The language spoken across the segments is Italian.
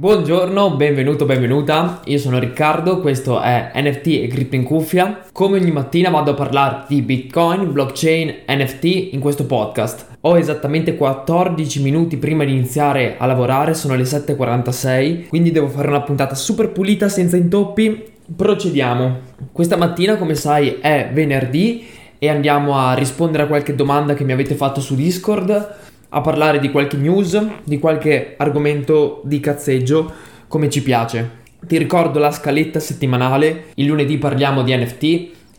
Buongiorno, benvenuto, benvenuta. Io sono Riccardo, questo è NFT e Crypto in cuffia. Come ogni mattina vado a parlare di Bitcoin, blockchain, NFT in questo podcast. Ho esattamente 14 minuti prima di iniziare a lavorare, sono le 7:46, quindi devo fare una puntata super pulita senza intoppi. Procediamo. Questa mattina, come sai, è venerdì e andiamo a rispondere a qualche domanda che mi avete fatto su Discord a parlare di qualche news, di qualche argomento di cazzeggio come ci piace. Ti ricordo la scaletta settimanale, il lunedì parliamo di NFT,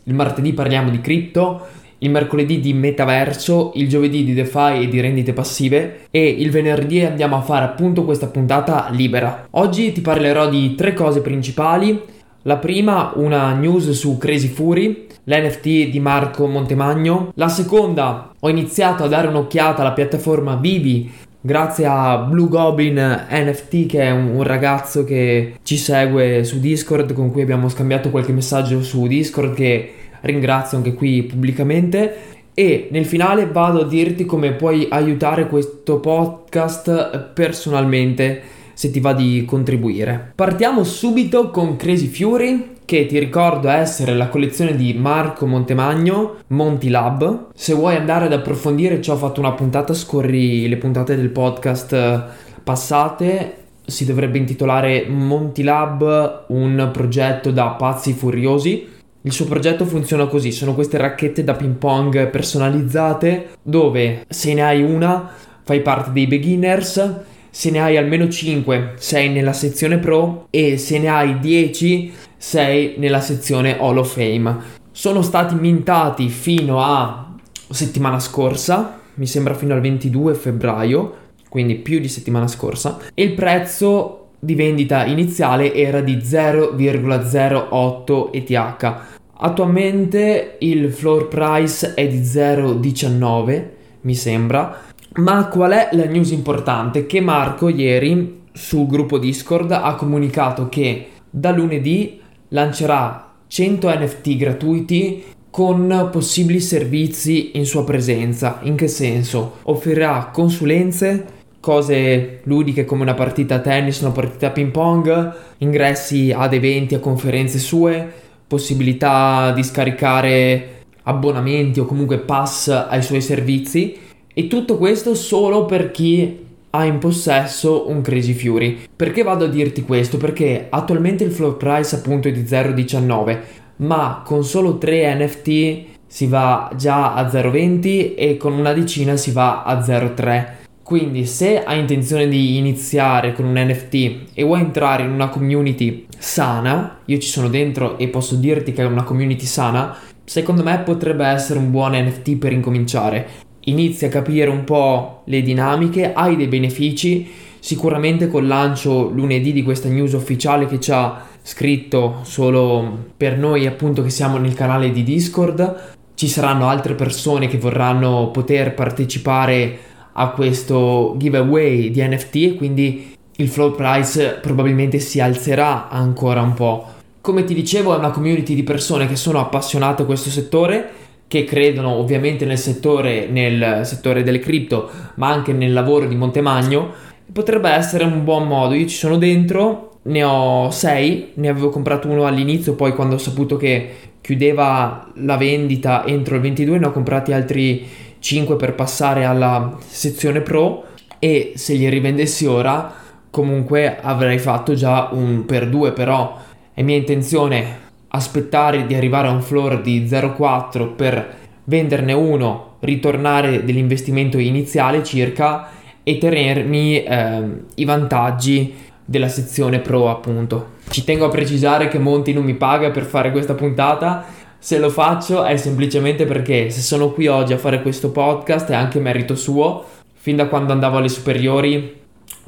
il martedì parliamo di cripto, il mercoledì di metaverso, il giovedì di DeFi e di rendite passive e il venerdì andiamo a fare appunto questa puntata libera. Oggi ti parlerò di tre cose principali. La prima, una news su Crazy Fury, l'NFT di Marco Montemagno. La seconda, ho iniziato a dare un'occhiata alla piattaforma Vivi grazie a Blue Goblin NFT che è un, un, ragazzo che ci segue su Discord con cui abbiamo scambiato qualche messaggio su Discord che ringrazio anche qui pubblicamente e nel finale vado a dirti come puoi aiutare questo podcast personalmente se ti va di contribuire. Partiamo subito con Crazy Fury che ti ricordo essere la collezione di Marco Montemagno, Monty Lab. Se vuoi andare ad approfondire ci ho fatto una puntata, scorri le puntate del podcast eh, passate. Si dovrebbe intitolare Monty Lab, un progetto da pazzi furiosi. Il suo progetto funziona così, sono queste racchette da ping pong personalizzate dove se ne hai una fai parte dei beginners, se ne hai almeno 5 sei nella sezione pro e se ne hai 10 sei nella sezione Hall of Fame. Sono stati mintati fino a settimana scorsa, mi sembra fino al 22 febbraio, quindi più di settimana scorsa, e il prezzo di vendita iniziale era di 0,08 ETH. Attualmente il floor price è di 0,19, mi sembra. Ma qual è la news importante? Che Marco ieri sul gruppo Discord ha comunicato che da lunedì lancerà 100 NFT gratuiti con possibili servizi in sua presenza. In che senso? Offrirà consulenze, cose ludiche come una partita a tennis, una partita a ping pong, ingressi ad eventi, a conferenze sue, possibilità di scaricare abbonamenti o comunque pass ai suoi servizi e tutto questo solo per chi ha in possesso un Crazy Fury. Perché vado a dirti questo? Perché attualmente il floor price appunto è di 0,19, ma con solo 3 NFT si va già a 0,20 e con una decina si va a 0,3. Quindi se hai intenzione di iniziare con un NFT e vuoi entrare in una community sana, io ci sono dentro e posso dirti che è una community sana, secondo me potrebbe essere un buon NFT per incominciare inizi a capire un po' le dinamiche, hai dei benefici. Sicuramente col lancio lunedì di questa news ufficiale che ci ha scritto solo per noi appunto che siamo nel canale di Discord, ci saranno altre persone che vorranno poter partecipare a questo giveaway di NFT e quindi il flow price probabilmente si alzerà ancora un po'. Come ti dicevo è una community di persone che sono appassionate a questo settore che credono ovviamente nel settore, nel settore delle cripto, ma anche nel lavoro di Montemagno, potrebbe essere un buon modo. Io ci sono dentro, ne ho 6, ne avevo comprato uno all'inizio, poi quando ho saputo che chiudeva la vendita entro il 22 ne ho comprati altri 5 per passare alla sezione pro e se li rivendessi ora comunque avrei fatto già un per 2 però è mia intenzione aspettare di arrivare a un floor di 0,4 per venderne uno, ritornare dell'investimento iniziale circa e tenermi eh, i vantaggi della sezione pro appunto. Ci tengo a precisare che Monti non mi paga per fare questa puntata, se lo faccio è semplicemente perché se sono qui oggi a fare questo podcast è anche merito suo, fin da quando andavo alle superiori,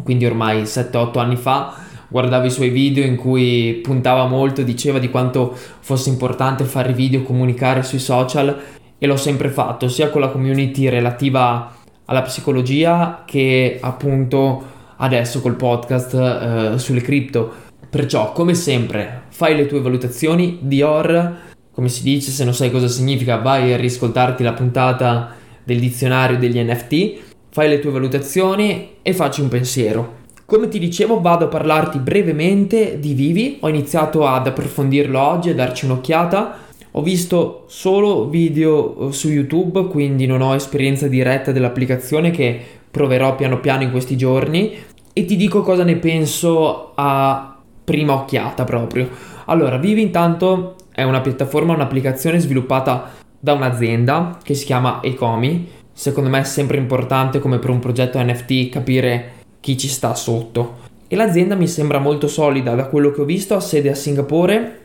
quindi ormai 7-8 anni fa, guardavo i suoi video in cui puntava molto, diceva di quanto fosse importante fare video, comunicare sui social e l'ho sempre fatto, sia con la community relativa alla psicologia che appunto adesso col podcast eh, sulle cripto. Perciò, come sempre, fai le tue valutazioni. Dior, come si dice, se non sai cosa significa, vai a riscoltarti la puntata del dizionario degli NFT, fai le tue valutazioni e facci un pensiero. Come ti dicevo vado a parlarti brevemente di Vivi, ho iniziato ad approfondirlo oggi, a darci un'occhiata. Ho visto solo video eh, su YouTube, quindi non ho esperienza diretta dell'applicazione che proverò piano piano in questi giorni e ti dico cosa ne penso a prima occhiata proprio. Allora, Vivi intanto è una piattaforma, un'applicazione sviluppata da un'azienda che si chiama Ecomi. Secondo me è sempre importante come per un progetto NFT capire chi ci sta sotto. E l'azienda mi sembra molto solida da quello che ho visto, ha sede a Singapore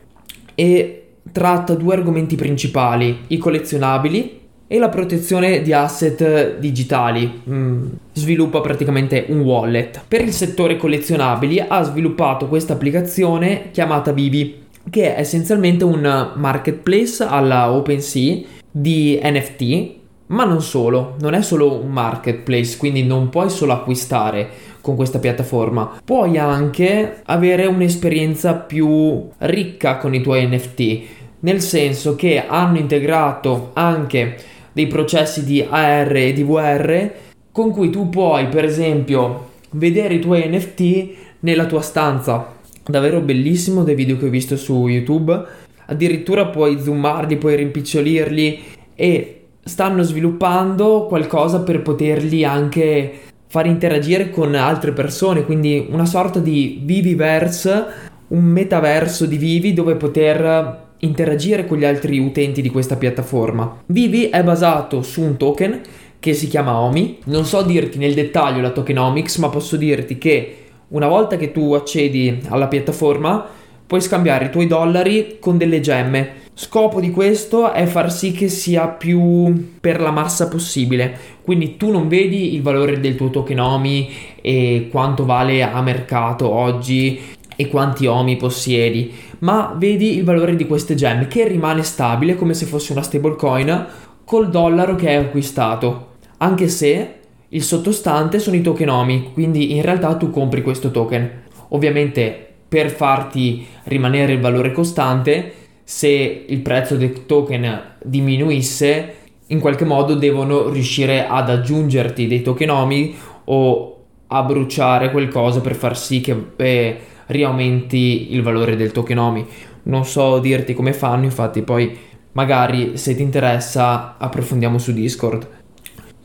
e tratta due argomenti principali, i collezionabili e la protezione di asset digitali. Mm, sviluppa praticamente un wallet. Per il settore collezionabili ha sviluppato questa applicazione chiamata Vivi, che è essenzialmente un marketplace alla OpenSea di NFT, ma non solo, non è solo un marketplace, quindi non puoi solo acquistare con questa piattaforma, puoi anche avere un'esperienza più ricca con i tuoi NFT, nel senso che hanno integrato anche dei processi di AR e di VR con cui tu puoi, per esempio, vedere i tuoi NFT nella tua stanza. Davvero bellissimo dei video che ho visto su YouTube. Addirittura puoi zoomarli, puoi rimpicciolirli e stanno sviluppando qualcosa per poterli anche far interagire con altre persone, quindi una sorta di Viviverse, un metaverso di Vivi dove poter interagire con gli altri utenti di questa piattaforma. Vivi è basato su un token che si chiama OMI. Non so dirti nel dettaglio la tokenomics, ma posso dirti che una volta che tu accedi alla piattaforma puoi scambiare i tuoi dollari con delle gemme. Scopo di questo è far sì che sia più per la massa possibile. Quindi tu non vedi il valore del tuo token OMI e quanto vale a mercato oggi e quanti OMI possiedi, ma vedi il valore di queste gemme che rimane stabile come se fosse una stablecoin col dollaro che hai acquistato, anche se il sottostante sono i token OMI, quindi in realtà tu compri questo token. Ovviamente per farti rimanere il valore costante, se il prezzo del token diminuisse, in qualche modo devono riuscire ad aggiungerti dei token OMI o a bruciare qualcosa per far sì che eh, riaumenti il valore del token OMI. Non so dirti come fanno, infatti poi magari se ti interessa approfondiamo su Discord.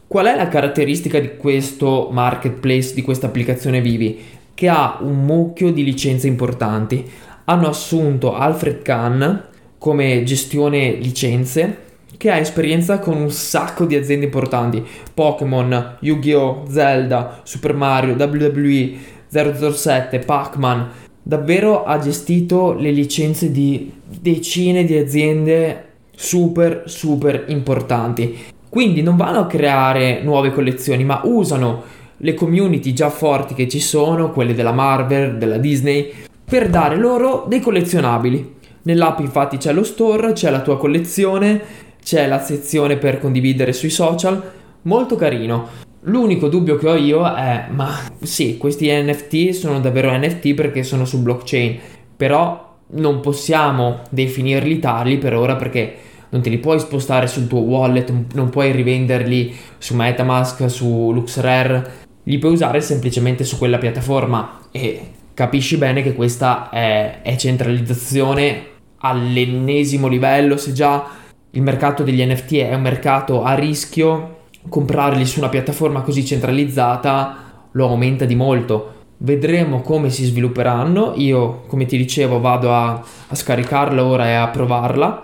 Qual è la caratteristica di questo marketplace, di questa applicazione Vivi? Che ha un mucchio di licenze importanti. Hanno assunto Alfred Kahn come gestione licenze che ha esperienza con un sacco di aziende importanti Pokémon, Yu-Gi-Oh!, Zelda, Super Mario, WWE, 007, Pac-Man, davvero ha gestito le licenze di decine di aziende super super importanti. Quindi non vanno a creare nuove collezioni, ma usano le community già forti che ci sono, quelle della Marvel, della Disney, per dare loro dei collezionabili. Nell'app infatti c'è lo store, c'è la tua collezione, c'è la sezione per condividere sui social, molto carino. L'unico dubbio che ho io è, ma sì, questi NFT sono davvero NFT perché sono su blockchain, però non possiamo definirli tali per ora perché non te li puoi spostare sul tuo wallet, non puoi rivenderli su Metamask, su LuxRare, li puoi usare semplicemente su quella piattaforma e capisci bene che questa è, è centralizzazione all'ennesimo livello, se già il mercato degli NFT è un mercato a rischio, comprarli su una piattaforma così centralizzata lo aumenta di molto. Vedremo come si svilupperanno. Io, come ti dicevo, vado a, a scaricarla ora e a provarla,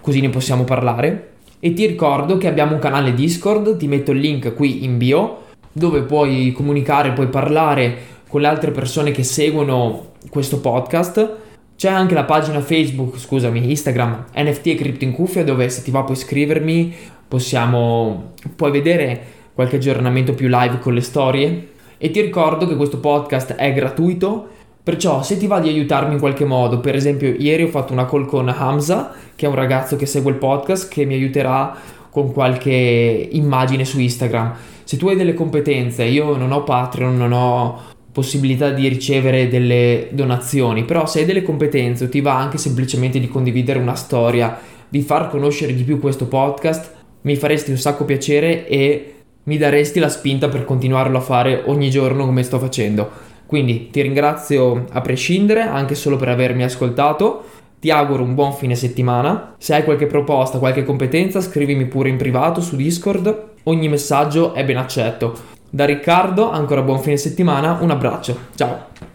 così ne possiamo parlare. E ti ricordo che abbiamo un canale Discord, ti metto il link qui in bio, dove puoi comunicare, puoi parlare con le altre persone che seguono questo podcast. C'è anche la pagina Facebook, scusami, Instagram, NFT e Crypto in Cuffia, dove se ti va puoi scrivermi, possiamo, puoi vedere qualche aggiornamento più live con le storie. E ti ricordo che questo podcast è gratuito, perciò se ti va di aiutarmi in qualche modo, per esempio ieri ho fatto una call con Hamza, che è un ragazzo che segue il podcast, che mi aiuterà con qualche immagine su Instagram. Se tu hai delle competenze, io non ho Patreon, non ho possibilità di ricevere delle donazioni, però se hai delle competenze o ti va anche semplicemente di condividere una storia, di far conoscere di più questo podcast, mi faresti un sacco piacere e mi daresti la spinta per continuarlo a fare ogni giorno come sto facendo. Quindi ti ringrazio a prescindere, anche solo per avermi ascoltato. Ti auguro un buon fine settimana. Se hai qualche proposta, qualche competenza, scrivimi pure in privato su Discord. Ogni messaggio è ben accetto. Da Riccardo, ancora buon fine settimana, un abbraccio. Ciao.